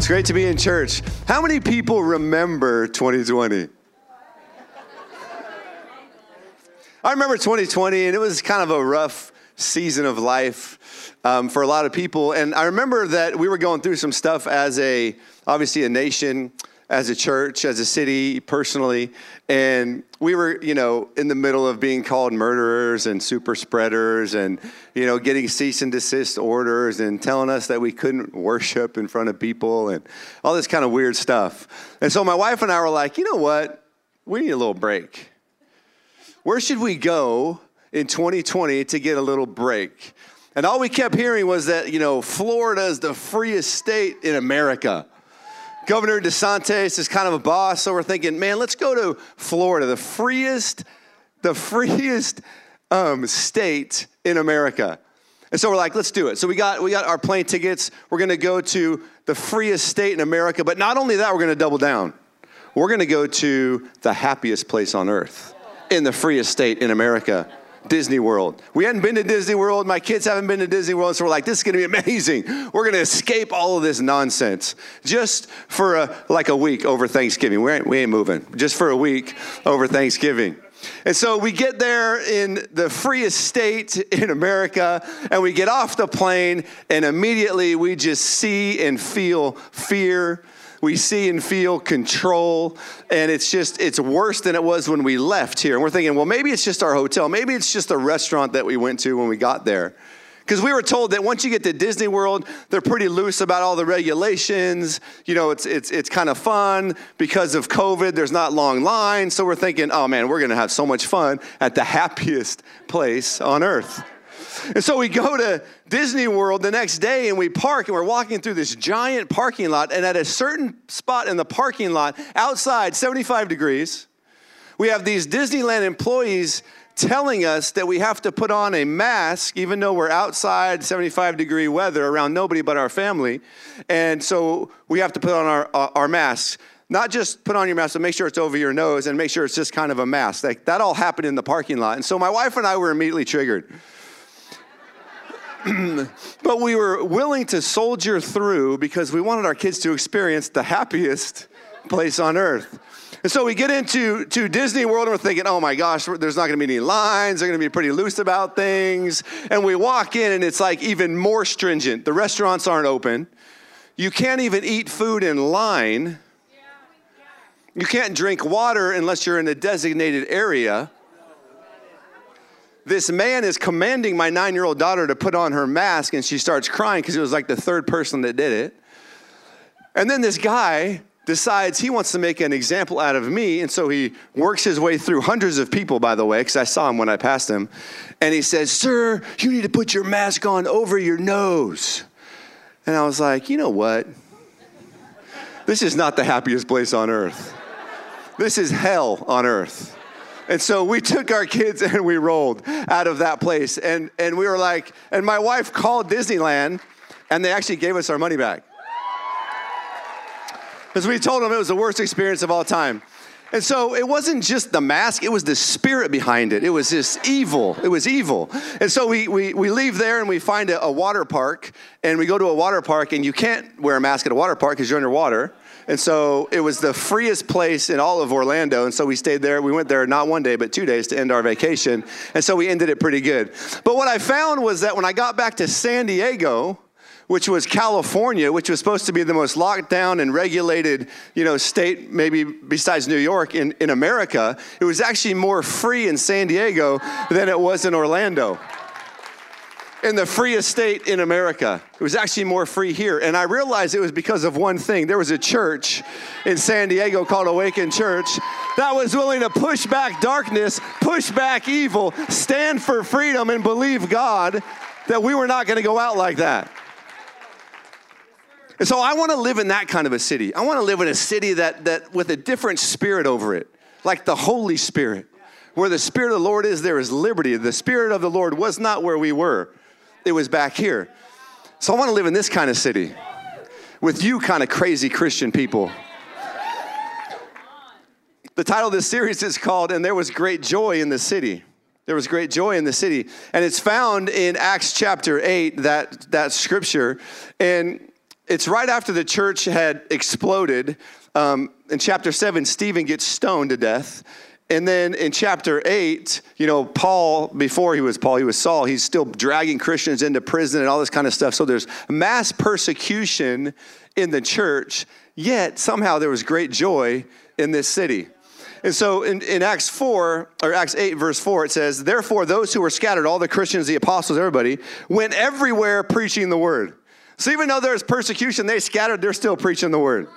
It's great to be in church. How many people remember 2020? I remember 2020, and it was kind of a rough season of life um, for a lot of people. And I remember that we were going through some stuff as a, obviously, a nation as a church, as a city, personally. And we were, you know, in the middle of being called murderers and super spreaders and, you know, getting cease and desist orders and telling us that we couldn't worship in front of people and all this kind of weird stuff. And so my wife and I were like, you know what? We need a little break. Where should we go in 2020 to get a little break? And all we kept hearing was that, you know, Florida is the freest state in America. Governor DeSantis is kind of a boss, so we're thinking, man, let's go to Florida, the freest, the freest um, state in America. And so we're like, let's do it. So we got we got our plane tickets. We're to go to the freest state in America, but not only that, we're to double down. We're to go to the happiest place on earth, in the freest state in America. Disney World. We hadn't been to Disney World. My kids haven't been to Disney World. So we're like, this is going to be amazing. We're going to escape all of this nonsense just for a, like a week over Thanksgiving. We ain't, we ain't moving. Just for a week over Thanksgiving. And so we get there in the freest state in America, and we get off the plane, and immediately we just see and feel fear we see and feel control and it's just it's worse than it was when we left here and we're thinking well maybe it's just our hotel maybe it's just a restaurant that we went to when we got there because we were told that once you get to Disney World, they're pretty loose about all the regulations. You know, it's it's it's kind of fun because of COVID. There's not long lines, so we're thinking, oh man, we're gonna have so much fun at the happiest place on earth. And so we go to Disney World the next day and we park and we're walking through this giant parking lot. And at a certain spot in the parking lot, outside, 75 degrees, we have these Disneyland employees telling us that we have to put on a mask even though we're outside 75 degree weather around nobody but our family. And so we have to put on our, uh, our masks not just put on your mask, but make sure it's over your nose and make sure it's just kind of a mask. Like that all happened in the parking lot. And so my wife and I were immediately triggered. but we were willing to soldier through because we wanted our kids to experience the happiest place on earth. And so we get into to Disney World and we're thinking, oh my gosh, there's not gonna be any lines. They're gonna be pretty loose about things. And we walk in and it's like even more stringent. The restaurants aren't open. You can't even eat food in line. You can't drink water unless you're in a designated area this man is commanding my nine year old daughter to put on her mask, and she starts crying because it was like the third person that did it. And then this guy decides he wants to make an example out of me, and so he works his way through hundreds of people, by the way, because I saw him when I passed him. And he says, Sir, you need to put your mask on over your nose. And I was like, You know what? This is not the happiest place on earth. This is hell on earth. And so we took our kids and we rolled out of that place. And, and we were like, and my wife called Disneyland and they actually gave us our money back. Because we told them it was the worst experience of all time. And so it wasn't just the mask, it was the spirit behind it. It was this evil. It was evil. And so we, we, we leave there and we find a, a water park, and we go to a water park, and you can't wear a mask at a water park because you're underwater. And so it was the freest place in all of Orlando. And so we stayed there. We went there not one day, but two days to end our vacation. And so we ended it pretty good. But what I found was that when I got back to San Diego, which was California, which was supposed to be the most locked down and regulated, you know, state, maybe besides New York in, in America, it was actually more free in San Diego than it was in Orlando in the freest state in America. It was actually more free here. And I realized it was because of one thing. There was a church in San Diego called Awaken Church that was willing to push back darkness, push back evil, stand for freedom, and believe God that we were not going to go out like that. And so I want to live in that kind of a city. I want to live in a city that, that with a different spirit over it, like the Holy Spirit. Where the Spirit of the Lord is, there is liberty. The Spirit of the Lord was not where we were, it was back here. So I want to live in this kind of city with you kind of crazy Christian people. The title of this series is called And There Was Great Joy in the City. There was great joy in the city. And it's found in Acts chapter 8, that, that scripture. And it's right after the church had exploded. Um, in chapter 7, Stephen gets stoned to death. And then in chapter 8, you know, Paul, before he was Paul, he was Saul, he's still dragging Christians into prison and all this kind of stuff. So there's mass persecution in the church, yet somehow there was great joy in this city. And so in, in Acts 4, or Acts 8, verse 4, it says, Therefore, those who were scattered, all the Christians, the apostles, everybody, went everywhere preaching the word. So even though there's persecution, they scattered, they're still preaching the word.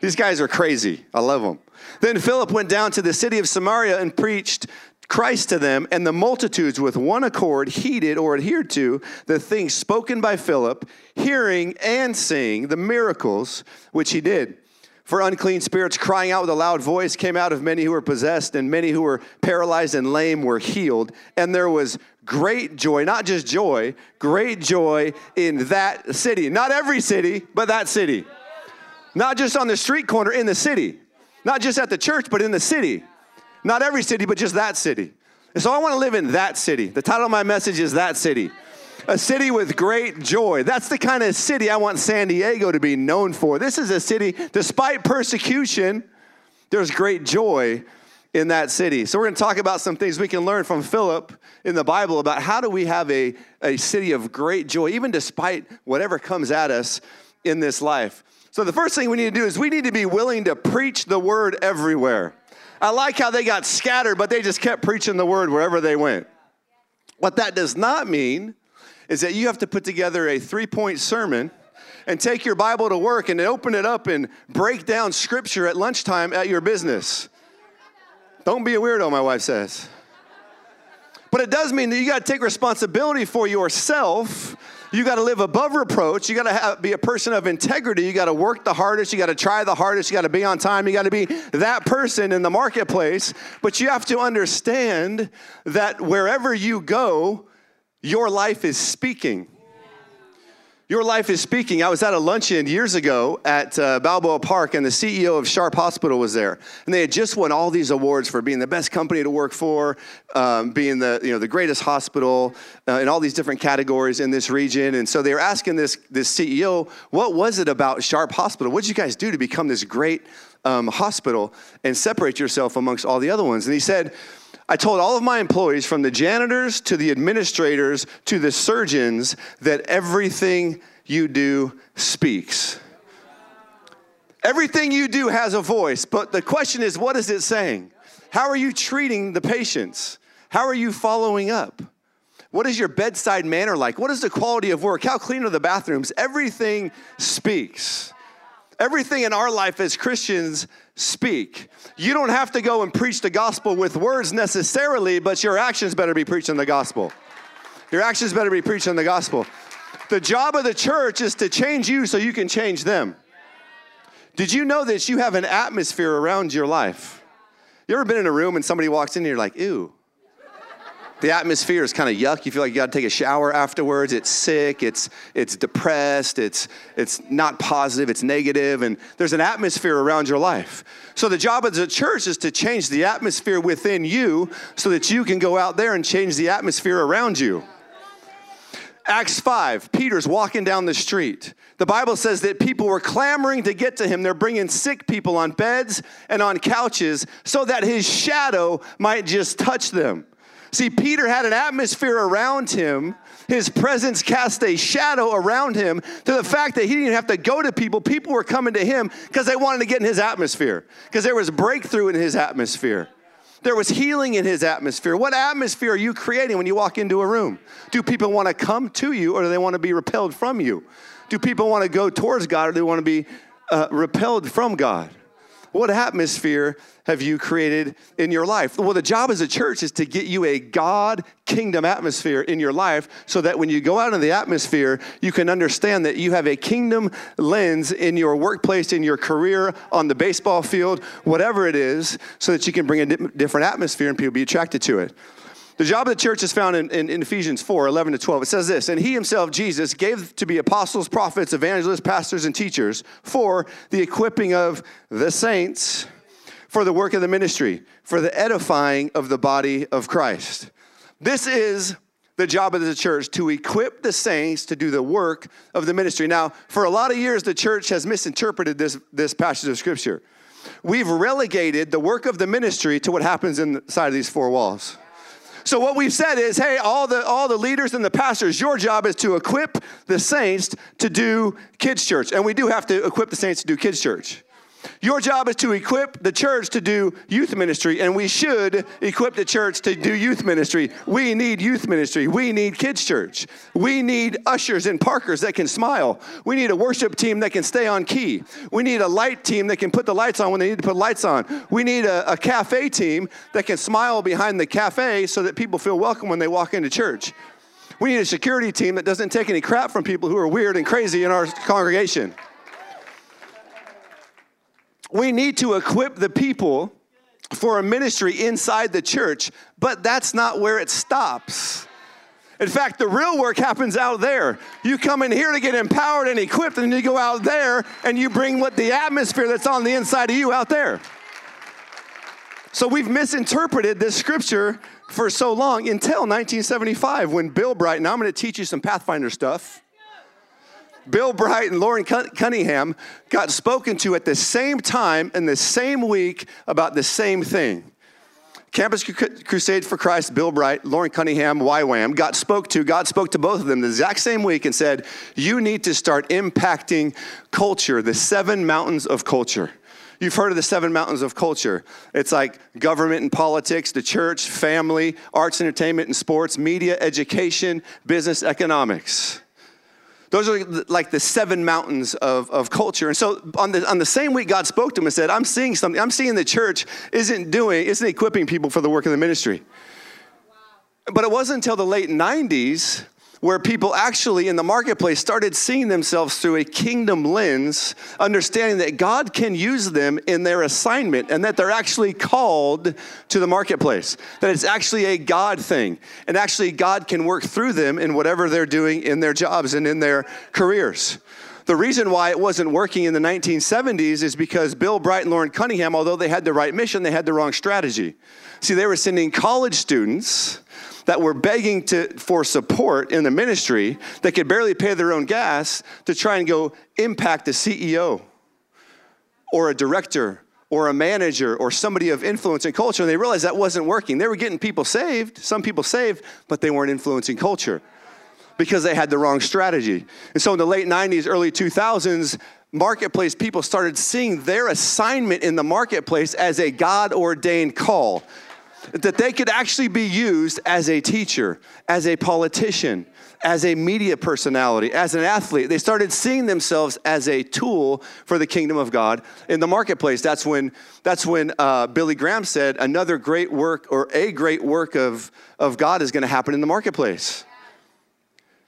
These guys are crazy. I love them. Then Philip went down to the city of Samaria and preached Christ to them, and the multitudes with one accord heeded or adhered to the things spoken by Philip, hearing and seeing the miracles which he did. For unclean spirits crying out with a loud voice came out of many who were possessed, and many who were paralyzed and lame were healed. And there was great joy, not just joy, great joy in that city. Not every city, but that city. Not just on the street corner, in the city. Not just at the church, but in the city. Not every city, but just that city. And so I want to live in that city. The title of my message is That City. A city with great joy. That's the kind of city I want San Diego to be known for. This is a city, despite persecution, there's great joy in that city. So, we're going to talk about some things we can learn from Philip in the Bible about how do we have a, a city of great joy, even despite whatever comes at us in this life. So, the first thing we need to do is we need to be willing to preach the word everywhere. I like how they got scattered, but they just kept preaching the word wherever they went. What that does not mean is that you have to put together a three point sermon and take your Bible to work and open it up and break down scripture at lunchtime at your business. Don't be a weirdo, my wife says. But it does mean that you got to take responsibility for yourself you got to live above reproach. You got to be a person of integrity. You got to work the hardest. You got to try the hardest. You got to be on time. You got to be that person in the marketplace. But you have to understand that wherever you go, your life is speaking. Your life is speaking. I was at a luncheon years ago at uh, Balboa Park, and the CEO of Sharp Hospital was there. And they had just won all these awards for being the best company to work for, um, being the, you know, the greatest hospital uh, in all these different categories in this region. And so they were asking this, this CEO, what was it about Sharp Hospital? What did you guys do to become this great um, hospital and separate yourself amongst all the other ones? And he said, I told all of my employees, from the janitors to the administrators to the surgeons, that everything you do speaks. Everything you do has a voice, but the question is, what is it saying? How are you treating the patients? How are you following up? What is your bedside manner like? What is the quality of work? How clean are the bathrooms? Everything speaks. Everything in our life as Christians speak. You don't have to go and preach the gospel with words necessarily, but your actions better be preaching the gospel. Your actions better be preaching the gospel. The job of the church is to change you so you can change them. Did you know that you have an atmosphere around your life? You ever been in a room and somebody walks in and you're like, ew, the atmosphere is kind of yuck. You feel like you got to take a shower afterwards. It's sick. It's it's depressed. It's it's not positive. It's negative, and there's an atmosphere around your life. So the job of the church is to change the atmosphere within you, so that you can go out there and change the atmosphere around you. Acts 5, Peter's walking down the street. The Bible says that people were clamoring to get to him. They're bringing sick people on beds and on couches so that his shadow might just touch them. See, Peter had an atmosphere around him. His presence cast a shadow around him to the fact that he didn't have to go to people. People were coming to him because they wanted to get in his atmosphere, because there was breakthrough in his atmosphere. There was healing in his atmosphere. What atmosphere are you creating when you walk into a room? Do people want to come to you or do they want to be repelled from you? Do people want to go towards God or do they want to be uh, repelled from God? What atmosphere have you created in your life? Well, the job as a church is to get you a God kingdom atmosphere in your life so that when you go out in the atmosphere, you can understand that you have a kingdom lens in your workplace, in your career, on the baseball field, whatever it is, so that you can bring a different atmosphere and people be attracted to it. The job of the church is found in, in, in, Ephesians 4 11 to 12. It says this And he himself, Jesus, gave to be apostles, prophets, evangelists, pastors, and teachers for the equipping of the saints for the work of the ministry, for the edifying of the body of Christ. This is the job of the church to equip the saints to do the work of the ministry. Now, for a lot of years, the church has misinterpreted this, this passage of scripture. We've relegated the work of the ministry to what happens inside of these four walls. So what we've said is, hey, all the all the leaders and the pastors, your job is to equip the saints to do kids church. And we do have to equip the saints to do kids church. Your job is to equip the church to do youth ministry, and we should equip the church to do youth ministry. We need youth ministry. We need kids' church. We need ushers and parkers that can smile. We need a worship team that can stay on key. We need a light team that can put the lights on when they need to put lights on. We need a, a cafe team that can smile behind the cafe so that people feel welcome when they walk into church. We need a security team that doesn't take any crap from people who are weird and crazy in our congregation. We need to equip the people for a ministry inside the church, but that's not where it stops. In fact, the real work happens out there. You come in here to get empowered and equipped, and you go out there and you bring what the atmosphere that's on the inside of you out there. So we've misinterpreted this scripture for so long until 1975 when Bill Bright, and I'm to teach you some Pathfinder stuff. Bill Bright and Loren Cunningham got spoken to at the same time in the same week about the same thing. Campus Crusade for Christ, Bill Bright, Loren Cunningham, YWAM, got spoke to, God spoke to both of them the exact same week and said, You need to start impacting culture, the seven mountains of culture. You've heard of the seven mountains of culture. It's like government and politics, the church, family, arts, entertainment, and sports, media, education, business, economics. Those are like the seven mountains of, of culture. And so on the, on the same week, God spoke to him and said, I'm seeing something. I'm seeing the church isn't doing, isn't equipping people for the work of the ministry. But it wasn't until the late 90s where people actually in the marketplace started seeing themselves through a kingdom lens, understanding that God can use them in their assignment and that they're actually called to the marketplace, that it's actually a God thing, and actually God can work through them in whatever they're doing in their jobs and in their careers. The reason why it wasn't working in the 1970s is because Bill Bright and Loren Cunningham, although they had the right mission, they had the wrong strategy. See, they were sending college students that were begging to, for support in the ministry that could barely pay their own gas to try and go impact a CEO or a director or a manager or somebody of influence in culture. And they realized that wasn't working. They were getting people saved, some people saved, but they weren't influencing culture because they had the wrong strategy. And so in the late 90s, early 2000s, marketplace people started seeing their assignment in the marketplace as a God ordained call that they could actually be used as a teacher, as a politician, as a media personality, as an athlete. They started seeing themselves as a tool for the kingdom of God in the marketplace. That's when, that's when uh, Billy Graham said, another great work or a great work of, of God is going to happen in the marketplace.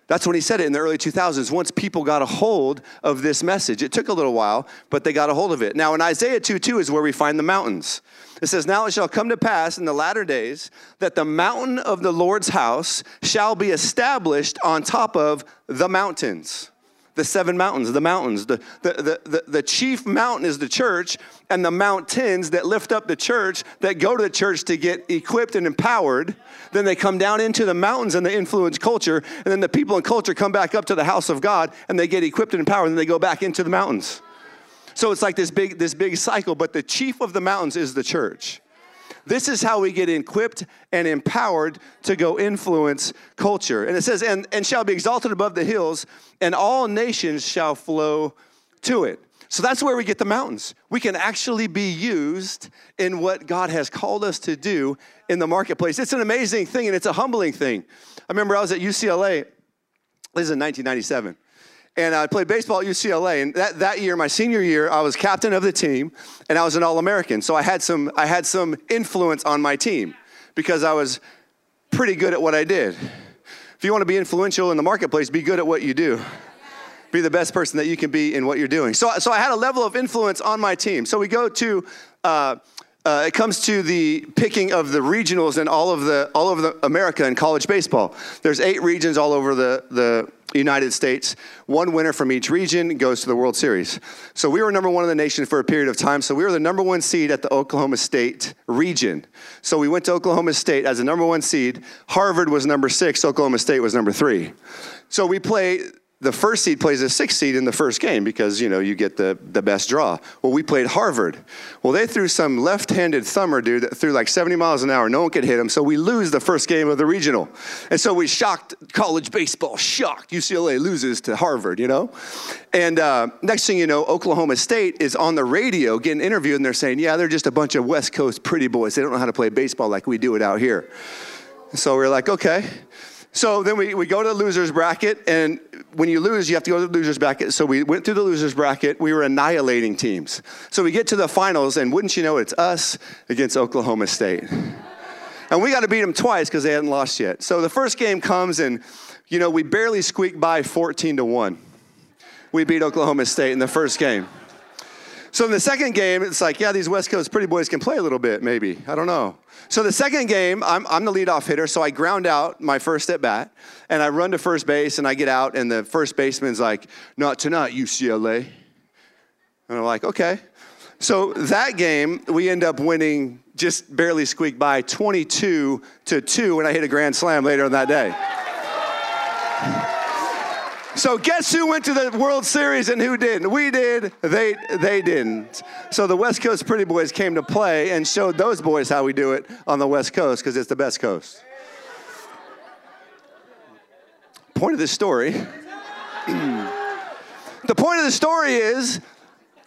That's when he said it in the early 2000s, once people got a hold of this message. It took a little while, but they got a hold of it. Now, in Isaiah 2 2 is where we find the mountains. It says, Now it shall come to pass in the latter days that the mountain of the Lord's house shall be established on top of the mountains. The seven mountains, the mountains. The, the, the, the, chief mountain is the church, and the mountains that lift up the church, that go to the church to get equipped and empowered. Then they come down into the mountains and they influence culture, and then the people in culture come back up to the house of God and they get equipped and empowered, and they go back into the mountains. So it's like this big, this big cycle, but the chief of the mountains is the church. This is how we get equipped and empowered to go influence culture. And it says, and, and shall be exalted above the hills, and all nations shall flow to it. So that's where we get the mountains. We can actually be used in what God has called us to do in the marketplace. It's an amazing thing and it's a humbling thing. I remember I was at UCLA, this is in 1997. And I played baseball at UCLA. And that, that year, my senior year, I was captain of the team, and I was an All-American. So I had some I had some influence on my team because I was pretty good at what I did. If you want to be influential in the marketplace, be good at what you do. Be the best person that you can be in what you're doing. So, so I had a level of influence on my team. So we go to. Uh, uh, it comes to the picking of the regionals in all of the all over the America in college baseball. There's eight regions all over the the United States. One winner from each region goes to the World Series. So we were number one in the nation for a period of time. So we were the number one seed at the Oklahoma State region. So we went to Oklahoma State as a number one seed. Harvard was number six. Oklahoma State was number three. So we play the first seed plays a sixth seed in the first game because you know you get the, the best draw. Well, we played Harvard. Well, they threw some left-handed thumber dude that threw like 70 miles an hour. No one could hit him, so we lose the first game of the regional, and so we shocked college baseball. Shocked UCLA loses to Harvard. You know, and uh, next thing you know, Oklahoma State is on the radio getting interviewed, and they're saying, "Yeah, they're just a bunch of West Coast pretty boys. They don't know how to play baseball like we do it out here." So we're like, okay. So then we, we go to the loser's bracket, and when you lose, you have to go to the loser's bracket. So we went through the loser's bracket. We were annihilating teams. So we get to the finals, and wouldn't you know, it's us against Oklahoma State. And we got to beat them twice because they hadn't lost yet. So the first game comes, and, you know, we barely squeak by 14 to 1. We beat Oklahoma State in the first game. So in the second game, it's like, yeah, these West Coast pretty boys can play a little bit, maybe. I don't know. So the second game, I'm, I'm the leadoff hitter, so I ground out my first at bat, and I run to first base, and I get out, and the first baseman's like, not tonight, UCLA. And I'm like, okay. So that game, we end up winning, just barely squeak by 22 to 2, and I hit a grand slam later on that day. So guess who went to the World Series and who didn't? We did. They they didn't. So the West Coast Pretty Boys came to play and showed those boys how we do it on the West Coast because it's the best coast. Point of the story. the point of the story is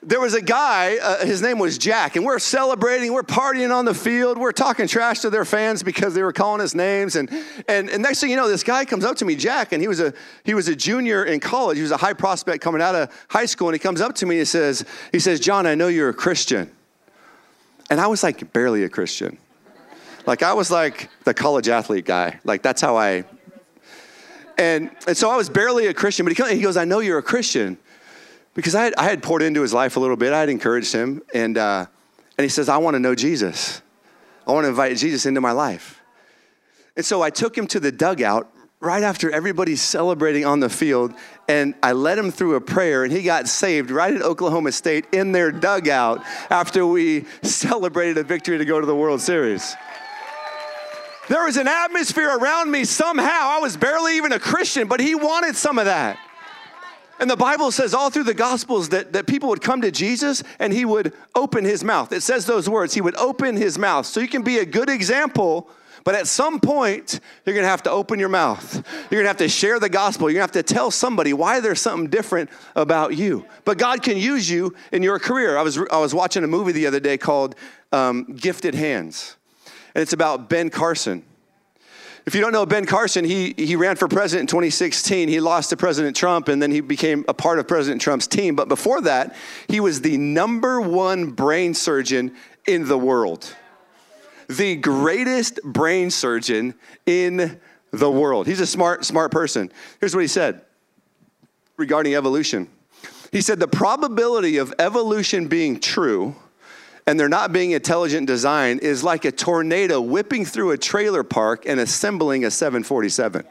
there was a guy, uh, his name was Jack, and we're celebrating, we're partying on the field, we're talking trash to their fans because they were calling us names. And, and, and next thing you know, this guy comes up to me, Jack, and he was, a, he was a junior in college. He was a high prospect coming out of high school, and he comes up to me and he says, he says, John, I know you're a Christian. And I was like barely a Christian. Like I was like the college athlete guy. Like that's how I, and, and so I was barely a Christian, but he, he goes, I know you're a Christian because I had, I had poured into his life a little bit. I had encouraged him. And, uh, and he says, I want to know Jesus. I want to invite Jesus into my life. And so I took him to the dugout right after everybody's celebrating on the field. And I led him through a prayer, and he got saved right at Oklahoma State in their dugout after we celebrated a victory to go to the World Series. There was an atmosphere around me somehow. I was barely even a Christian, but he wanted some of that. And the Bible says all through the Gospels that, that people would come to Jesus and he would open his mouth. It says those words, he would open his mouth. So you can be a good example, but at some point, you're gonna have to open your mouth. You're gonna have to share the gospel. You're gonna have to tell somebody why there's something different about you. But God can use you in your career. I was, I was watching a movie the other day called um, Gifted Hands, and it's about Ben Carson. If you don't know Ben Carson, he, he ran for president in 2016. He lost to President Trump, and then he became a part of President Trump's team. But before that, he was the number one brain surgeon in the world. The greatest brain surgeon in the world. He's a smart, smart person. Here's what he said regarding evolution. He said, The probability of evolution being true and they're not being intelligent design is like a tornado whipping through a trailer park and assembling a 747.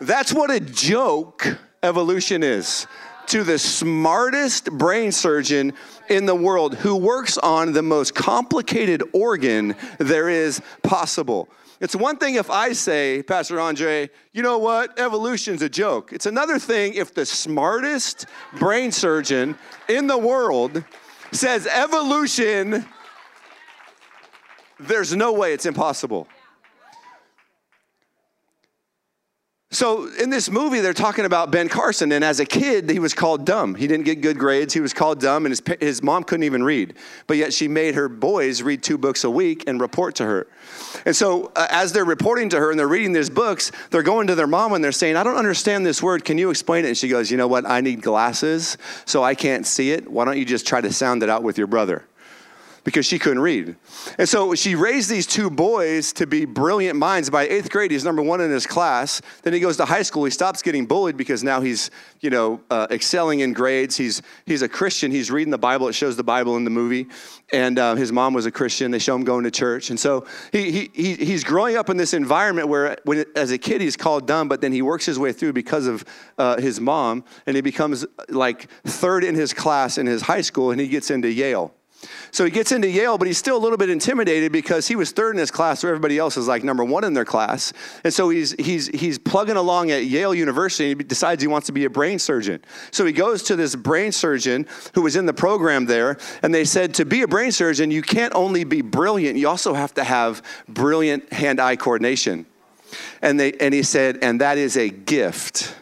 That's what a joke evolution is to the smartest brain surgeon in the world who works on the most complicated organ there is possible. It's one thing if I say, Pastor Andre, you know what? Evolution's a joke. It's another thing if the smartest brain surgeon in the world says evolution, there's no way it's impossible. So in this movie, they're talking about Ben Carson, and as a kid, he was called dumb. He didn't get good grades. He was called dumb, and his, his mom couldn't even read. But yet she made her boys read two books a week and report to her. And so uh, as they're reporting to her and they're reading these books, they're going to their mom and they're saying, I don't understand this word. Can you explain it? And she goes, You know what? I need glasses, so I can't see it. Why don't you just try to sound it out with your brother? Because she couldn't read. And so she raised these two boys to be brilliant minds. By eighth grade, he's number one in his class. Then he goes to high school. He stops getting bullied because now he's, you know, uh, excelling in grades. He's, he's a Christian. He's reading the Bible. It shows the Bible in the movie. And uh, his mom was a Christian. They show him going to church. And so he, he, he, he's growing up in this environment where, when, as a kid, he's called dumb, but then he works his way through because of uh, his mom. And he becomes like third in his class in his high school, and he gets into Yale. So he gets into Yale, but he's still a little bit intimidated because he was third in his class, where everybody else is like number one in their class. And so he's, he's, he's plugging along at Yale University and he decides he wants to be a brain surgeon. So he goes to this brain surgeon who was in the program there, and they said, To be a brain surgeon, you can't only be brilliant, you also have to have brilliant hand eye coordination. And, they, and he said, And that is a gift.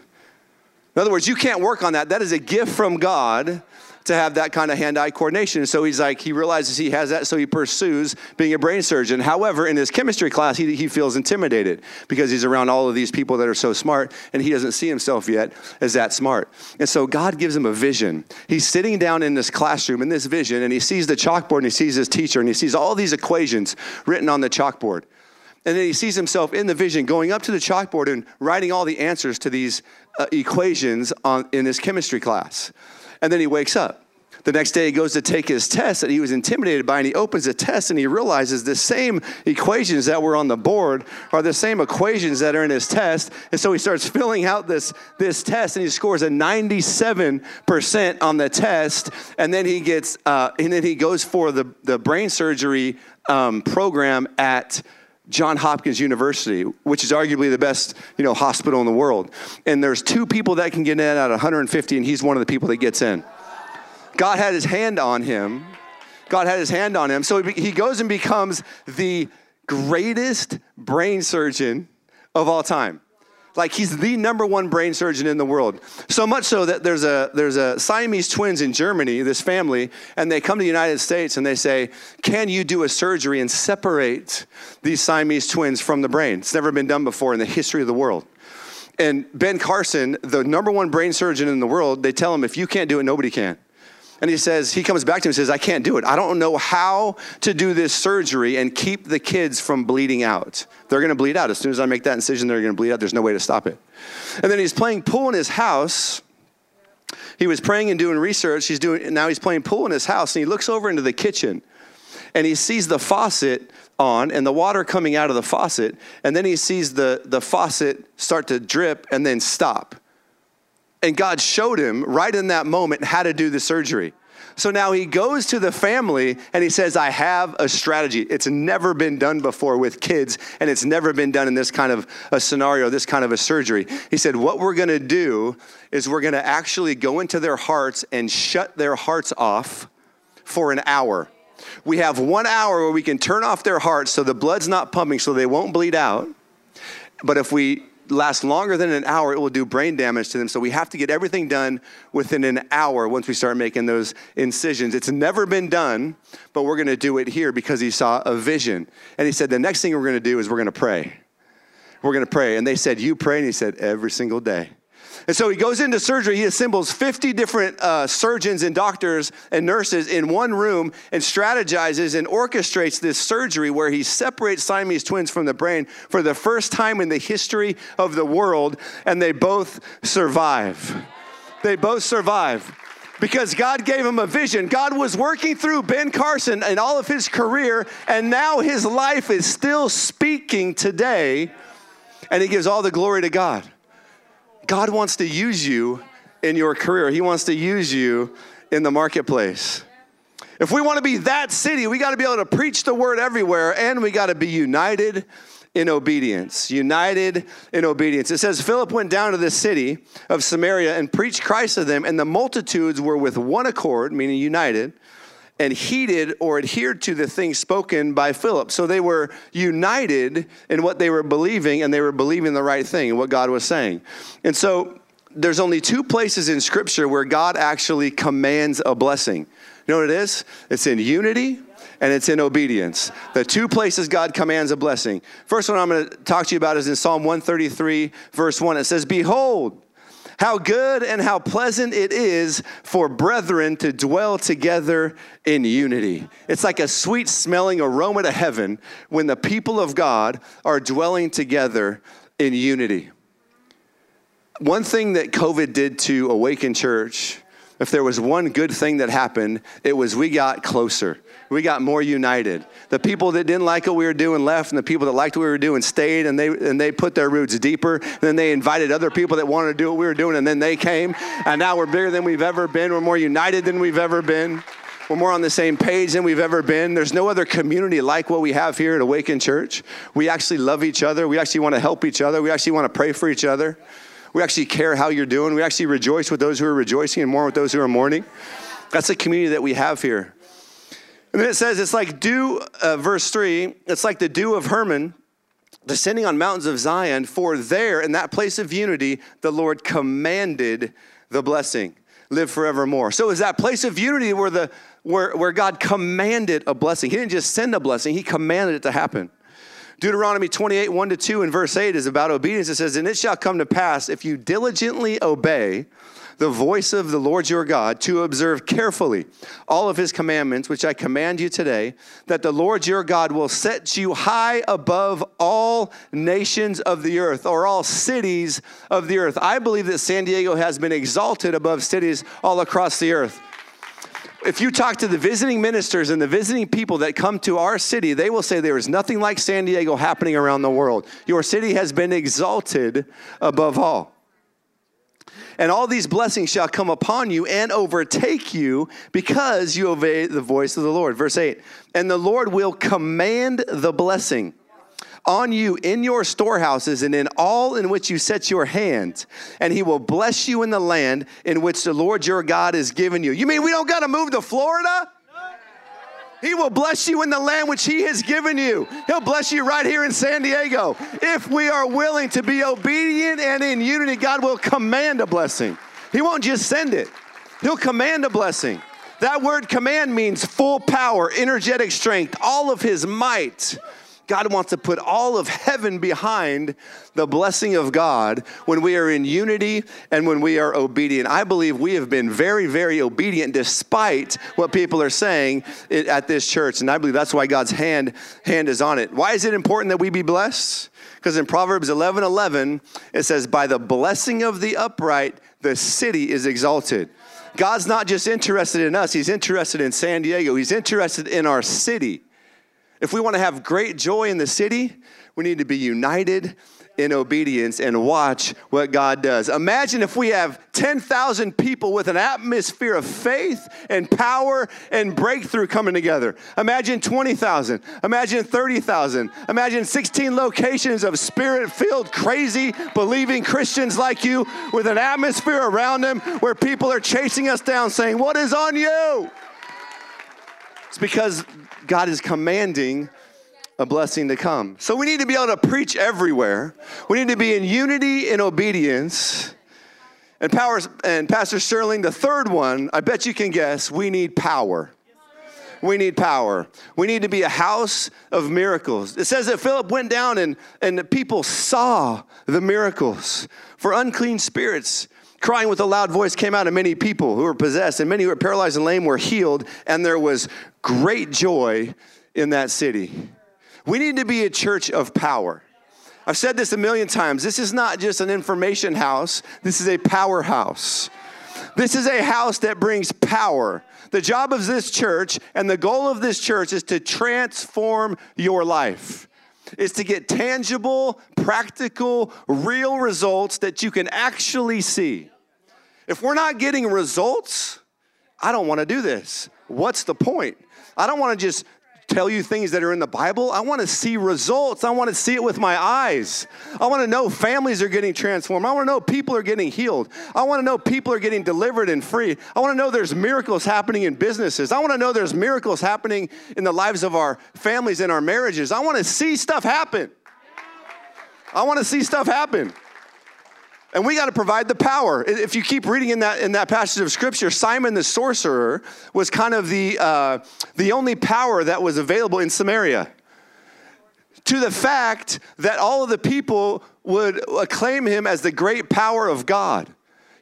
In other words, you can't work on that. That is a gift from God to have that kind of hand eye coordination. So he's like, he realizes he has that, so he pursues being a brain surgeon. However, in his chemistry class, he, he feels intimidated because he's around all of these people that are so smart, and he doesn't see himself yet as that smart. And so God gives him a vision. He's sitting down in this classroom in this vision, and he sees the chalkboard, and he sees his teacher, and he sees all these equations written on the chalkboard. And then he sees himself in the vision going up to the chalkboard and writing all the answers to these uh, equations on, in his chemistry class. And then he wakes up. The next day, he goes to take his test that he was intimidated by, and he opens the test and he realizes the same equations that were on the board are the same equations that are in his test. And so he starts filling out this, this test, and he scores a 97% on the test. And then he gets, uh, and then he goes for the, the brain surgery um, program at John Hopkins University, which is arguably the best, you know, hospital in the world. And there's two people that can get in out of 150, and he's one of the people that gets in. God had his hand on him. God had his hand on him. So he goes and becomes the greatest brain surgeon of all time. Like he's the number one brain surgeon in the world. So much so that there's a there's a Siamese twins in Germany, this family, and they come to the United States and they say, "Can you do a surgery and separate these Siamese twins from the brain?" It's never been done before in the history of the world. And Ben Carson, the number one brain surgeon in the world, they tell him, "If you can't do it, nobody can." And he says, he comes back to him and says, I can't do it. I don't know how to do this surgery and keep the kids from bleeding out. They're going to bleed out. As soon as I make that incision, they're going to bleed out. There's no way to stop it. And then he's playing pool in his house. He was praying and doing research. He's doing, now he's playing pool in his house and he looks over into the kitchen and he sees the faucet on and the water coming out of the faucet. And then he sees the, the faucet start to drip and then stop. And God showed him right in that moment how to do the surgery. So now he goes to the family and he says, I have a strategy. It's never been done before with kids, and it's never been done in this kind of a scenario, this kind of a surgery. He said, What we're gonna do is we're gonna actually go into their hearts and shut their hearts off for an hour. We have one hour where we can turn off their hearts so the blood's not pumping so they won't bleed out. But if we last longer than an hour, it will do brain damage to them. So we have to get everything done within an hour once we start making those incisions. It's never been done, but we're going to do it here because he saw a vision. And he said, the next thing we're going to do is we're going to pray. We're going to pray. And they said, You pray? And he said, Every single day. And so he goes into surgery. He assembles 50 different uh, surgeons and doctors and nurses in one room and strategizes and orchestrates this surgery where he separates Siamese twins from the brain for the first time in the history of the world, and they both survive. They both survive because God gave him a vision. God was working through Ben Carson and all of his career, and now his life is still speaking today, and he gives all the glory to God. God wants to use you in your career, He wants to use you in the marketplace. If we want to be that city, we got to be able to preach the word everywhere and we got to be united in obedience. United in obedience. It says Philip went down to the city of Samaria and preached Christ to them, and the multitudes were with one accord, meaning united, and heeded or adhered to the things spoken by Philip. So they were united in what they were believing, and they were believing the right thing what God was saying. And so there's only two places in Scripture where God actually commands a blessing. You know what it is? It's in unity and it's in obedience. The two places God commands a blessing. First one I'm going to talk to you about is in Psalm 133, verse 1. It says, Behold, how good and how pleasant it is for brethren to dwell together in unity. It's like a sweet smelling aroma to heaven when the people of God are dwelling together in unity. One thing that COVID did to Awaken Church, if there was one good thing that happened, it was we got closer. We got more united. The people that didn't like what we were doing left, and the people that liked what we were doing stayed, and they, and they put their roots deeper. And then they invited other people that wanted to do what we were doing, and then they came. And now we're bigger than we've ever been. We're more united than we've ever been. We're more on the same page than we've ever been. There's no other community like what we have here at Awaken Church. We actually love each other. We actually want to help each other. We actually want to pray for each other. We actually care how you're doing. We actually rejoice with those who are rejoicing and mourn with those who are mourning. That's the community that we have here. And then it says it's like dew, uh, verse 3, it's like the dew of Hermon descending on mountains of Zion, for there, in that place of unity, the Lord commanded the blessing. Live forevermore. So is that place of unity where the where, where God commanded a blessing. He didn't just send a blessing, he commanded it to happen. Deuteronomy 28, 1 to 2 and verse 8 is about obedience. It says, And it shall come to pass if you diligently obey the voice of the Lord your God to observe carefully all of his commandments, which I command you today, that the Lord your God will set you high above all nations of the earth or all cities of the earth. I believe that San Diego has been exalted above cities all across the earth if you talk to the visiting ministers and the visiting people that come to our city, they will say there is nothing like San Diego happening around the world. Your city has been exalted above all. And all these blessings shall come upon you and overtake you because you obey the voice of the Lord. Verse 8, and the Lord will command the blessing on you in your storehouses and in all in which you set your hand, and he will bless you in the land in which the Lord your God has given you. You mean we don't got to move to Florida? He will bless you in the land which He has given you. He'll bless you right here in San Diego. If we are willing to be obedient and in unity, God will command a blessing. He won't just send it, He'll command a blessing. That word command means full power, energetic strength, all of His might. God wants to put all of heaven behind the blessing of God when we are in unity and when we are obedient. I believe we have been very, very obedient despite what people are saying at this church. And I believe that's why God's hand, hand is on it. Why is it important that we be blessed? Because in Proverbs 11 11, it says, By the blessing of the upright, the city is exalted. God's not just interested in us, He's interested in San Diego, He's interested in our city. If we want to have great joy in the city, we need to be united in obedience and watch what God does. Imagine if we have 10,000 people with an atmosphere of faith and power and breakthrough coming together. Imagine 20,000. Imagine 30,000. Imagine 16 locations of spirit filled, crazy, believing Christians like you with an atmosphere around them where people are chasing us down saying, What is on you? It's because God is commanding a blessing to come. So we need to be able to preach everywhere. We need to be in unity and obedience. And powers and Pastor Sterling, the third one, I bet you can guess, we need power. We need power. We need to be a house of miracles. It says that Philip went down and, and the people saw the miracles. For unclean spirits, crying with a loud voice came out, and many people who were possessed and many who were paralyzed and lame were healed, and there was great joy in that city. We need to be a church of power. I've said this a million times. This is not just an information house, this is a powerhouse. This is a house that brings power. The job of this church and the goal of this church is to transform your life is to get tangible, practical, real results that you can actually see. If we're not getting results, I don't want to do this. What's the point? I don't want to just tell you things that are in the Bible. I want to see results. I want to see it with my eyes. I want to know families are getting transformed. I want to know people are getting healed. I want to know people are getting delivered and free. I want to know there's miracles happening in businesses. I want to know there's miracles happening in the lives of our families and our marriages. I want to see stuff happen. I want to see stuff happen. And we got to provide the power. If you keep reading in that, in that passage of scripture, Simon the sorcerer was kind of the, uh, the only power that was available in Samaria. To the fact that all of the people would acclaim him as the great power of God.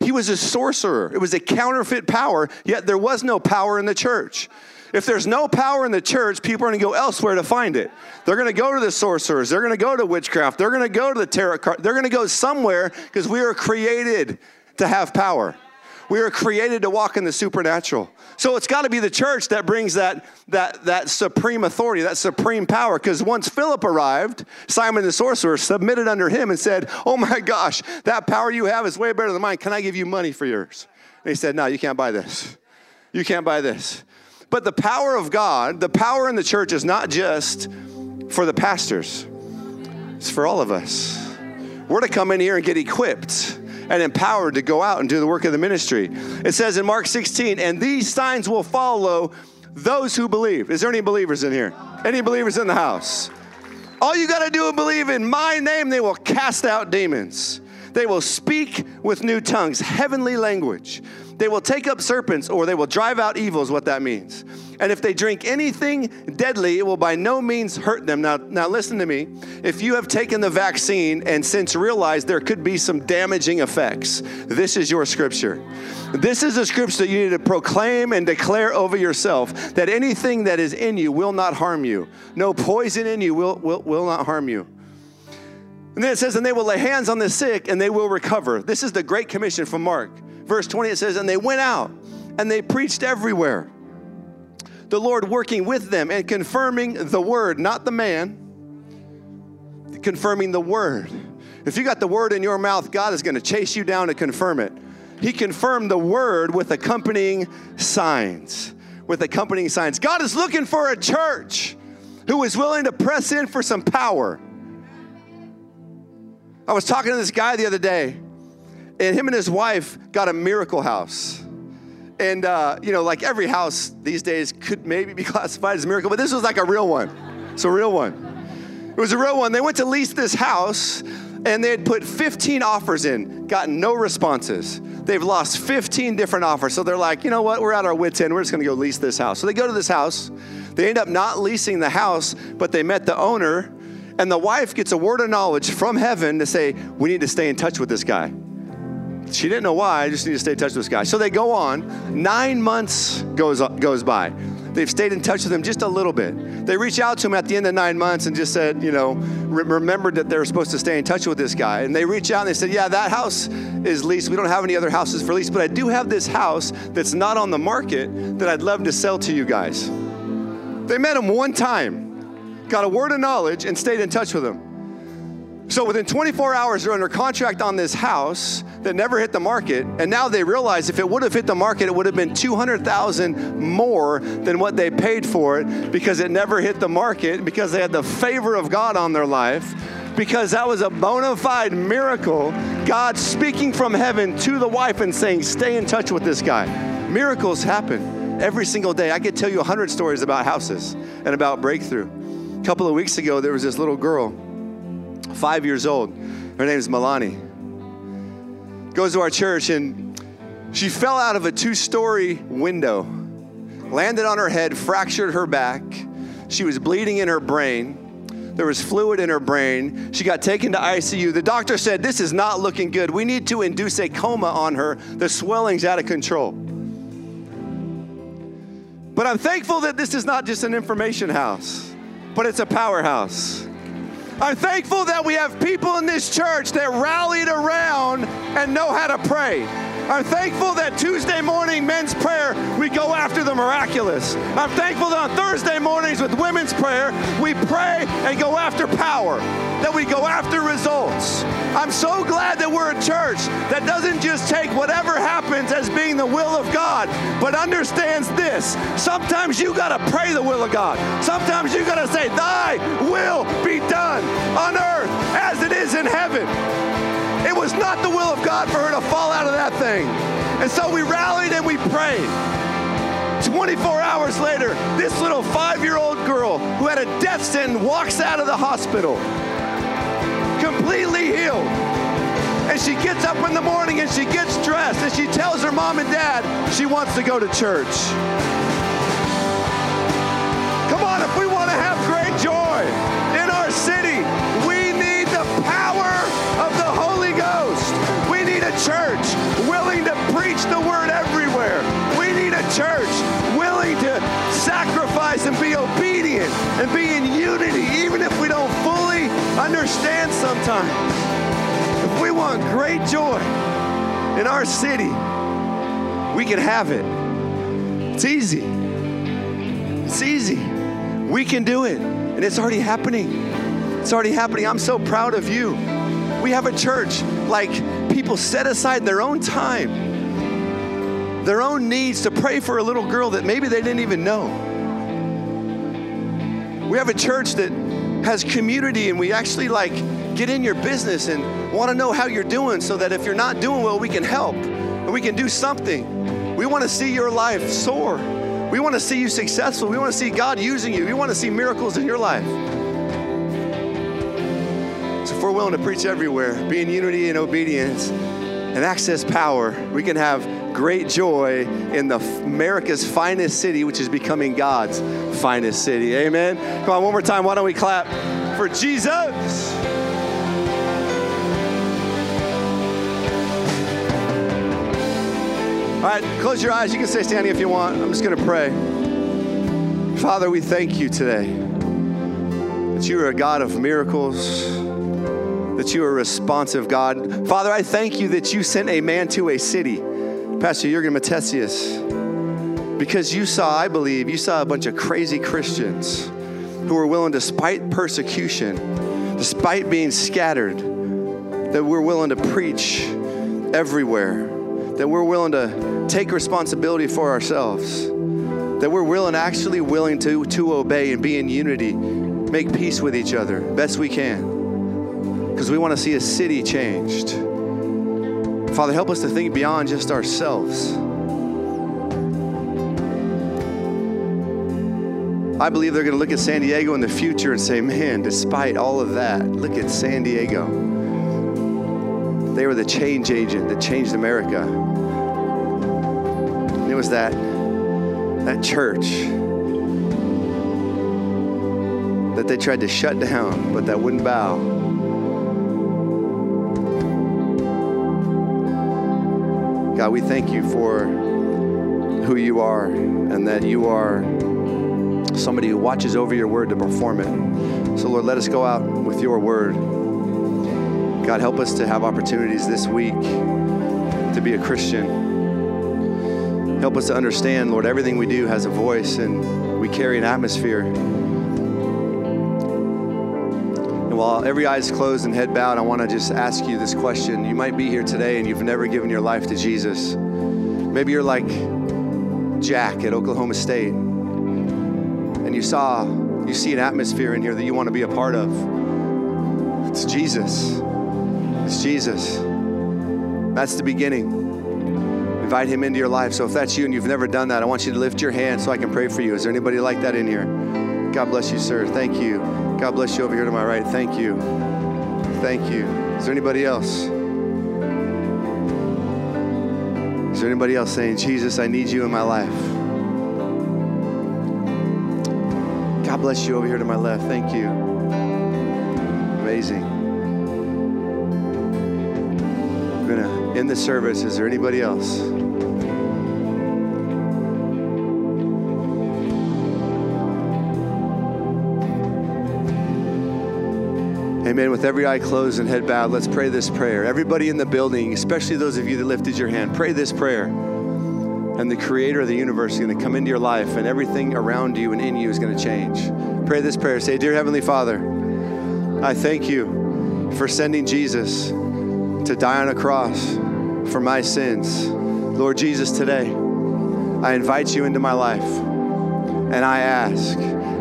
He was a sorcerer, it was a counterfeit power, yet there was no power in the church. If there's no power in the church, people are going to go elsewhere to find it. They're going to go to the sorcerers. They're going to go to witchcraft. They're going to go to the tarot card. They're going to go somewhere because we are created to have power. We are created to walk in the supernatural. So it's got to be the church that brings that, that, that supreme authority, that supreme power. Because once Philip arrived, Simon the sorcerer submitted under him and said, Oh my gosh, that power you have is way better than mine. Can I give you money for yours? And he said, No, you can't buy this. You can't buy this. But the power of God, the power in the church is not just for the pastors, it's for all of us. We're to come in here and get equipped and empowered to go out and do the work of the ministry. It says in Mark 16, and these signs will follow those who believe. Is there any believers in here? Any believers in the house? All you got to do is believe in my name, they will cast out demons. They will speak with new tongues, heavenly language. They will take up serpents or they will drive out evils, what that means. And if they drink anything deadly, it will by no means hurt them. Now, now listen to me. If you have taken the vaccine and since realized there could be some damaging effects, this is your scripture. This is a scripture that you need to proclaim and declare over yourself that anything that is in you will not harm you. No poison in you will, will, will not harm you. And then it says, and they will lay hands on the sick and they will recover. This is the Great Commission from Mark. Verse 20, it says, and they went out and they preached everywhere. The Lord working with them and confirming the word, not the man, confirming the word. If you got the word in your mouth, God is going to chase you down to confirm it. He confirmed the word with accompanying signs. With accompanying signs. God is looking for a church who is willing to press in for some power. I was talking to this guy the other day, and him and his wife got a miracle house. And, uh, you know, like every house these days could maybe be classified as a miracle, but this was like a real one. It's a real one. It was a real one. They went to lease this house, and they had put 15 offers in, gotten no responses. They've lost 15 different offers. So they're like, you know what? We're at our wits' end. We're just going to go lease this house. So they go to this house. They end up not leasing the house, but they met the owner and the wife gets a word of knowledge from heaven to say, We need to stay in touch with this guy. She didn't know why, I just need to stay in touch with this guy. So they go on. Nine months goes, goes by. They've stayed in touch with him just a little bit. They reach out to him at the end of nine months and just said, you know, re- remembered that they were supposed to stay in touch with this guy. And they reach out and they said, yeah, that house is leased. We don't have any other houses for lease, but I do have this house that's not on the market that I'd love to sell to you guys. They met him one time got a word of knowledge, and stayed in touch with him. So within 24 hours, they're under contract on this house that never hit the market, and now they realize if it would have hit the market, it would have been 200,000 more than what they paid for it because it never hit the market because they had the favor of God on their life. Because that was a bona fide miracle. God speaking from heaven to the wife and saying, Stay in touch with this guy. Miracles happen every single day. I could tell you a hundred stories about houses and about breakthrough. A couple of weeks ago, there was this little girl, five years old. Her name is Milani. Goes to our church, and she fell out of a two story window, landed on her head, fractured her back. She was bleeding in her brain. There was fluid in her brain. She got taken to ICU. The doctor said, This is not looking good. We need to induce a coma on her. The swelling's out of control. But I'm thankful that this is not just an information house but it's a powerhouse. I'm thankful that we have people in this church that rallied around and know how to pray. I'm thankful that Tuesday morning men's prayer, we go after the miraculous. I'm thankful that on Thursday mornings with women's prayer, we pray and go after power. that we go after results. I'm so glad that we're a church that doesn't just take whatever happens as being the will of God, but understands this. Sometimes you got to pray the will of God. Sometimes you got to say, Thy will be done on earth as it is in heaven. It was not the will of God for her to fall out of that thing. And so we rallied and we prayed. 24 hours later, this little five year old girl who had a death sentence walks out of the hospital completely healed. And she gets up in the morning and she gets dressed and she tells her mom and dad she wants to go to church. Church willing to sacrifice and be obedient and be in unity, even if we don't fully understand sometimes. If we want great joy in our city, we can have it. It's easy. It's easy. We can do it. And it's already happening. It's already happening. I'm so proud of you. We have a church like people set aside their own time, their own needs to pray for a little girl that maybe they didn't even know. We have a church that has community and we actually like get in your business and want to know how you're doing so that if you're not doing well, we can help and we can do something. We want to see your life soar. We want to see you successful. We want to see God using you. We want to see miracles in your life. So if we're willing to preach everywhere, be in unity and obedience, and access power, we can have great joy in the America's finest city, which is becoming God's finest city. Amen. Come on, one more time. Why don't we clap for Jesus? All right, close your eyes. You can stay standing if you want. I'm just going to pray. Father, we thank you today that you are a God of miracles, that you are a responsive God. Father, I thank you that you sent a man to a city, Pastor Jurgen Matthesius, because you saw, I believe, you saw a bunch of crazy Christians who were willing, despite persecution, despite being scattered, that we're willing to preach everywhere that we're willing to take responsibility for ourselves, that we're willing, actually willing to, to obey and be in unity, make peace with each other best we can, because we want to see a city changed. Father, help us to think beyond just ourselves. I believe they're going to look at San Diego in the future and say, man, despite all of that, look at San Diego. They were the change agent that changed America. It was that, that church that they tried to shut down, but that wouldn't bow. God, we thank you for who you are and that you are somebody who watches over your word to perform it. So, Lord, let us go out with your word. God, help us to have opportunities this week to be a Christian. Help us to understand, Lord, everything we do has a voice and we carry an atmosphere. While every eye is closed and head bowed, I want to just ask you this question. You might be here today and you've never given your life to Jesus. Maybe you're like Jack at Oklahoma State and you saw, you see an atmosphere in here that you want to be a part of. It's Jesus. It's Jesus. That's the beginning. Invite him into your life. So if that's you and you've never done that, I want you to lift your hand so I can pray for you. Is there anybody like that in here? God bless you, sir. Thank you. God bless you over here to my right. Thank you. Thank you. Is there anybody else? Is there anybody else saying, Jesus, I need you in my life? God bless you over here to my left. Thank you. Amazing. We're going to end the service. Is there anybody else? Amen. With every eye closed and head bowed, let's pray this prayer. Everybody in the building, especially those of you that lifted your hand, pray this prayer. And the creator of the universe is going to come into your life, and everything around you and in you is going to change. Pray this prayer. Say, Dear Heavenly Father, I thank you for sending Jesus to die on a cross for my sins. Lord Jesus, today I invite you into my life and I ask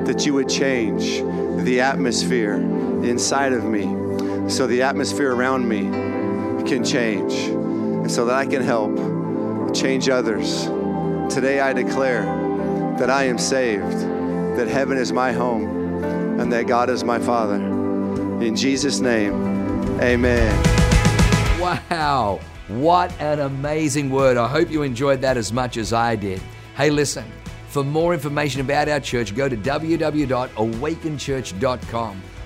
that you would change the atmosphere inside of me so the atmosphere around me can change and so that I can help change others. Today I declare that I am saved, that heaven is my home, and that God is my Father. In Jesus' name, amen. Wow, what an amazing word. I hope you enjoyed that as much as I did. Hey, listen, for more information about our church, go to www.awakenchurch.com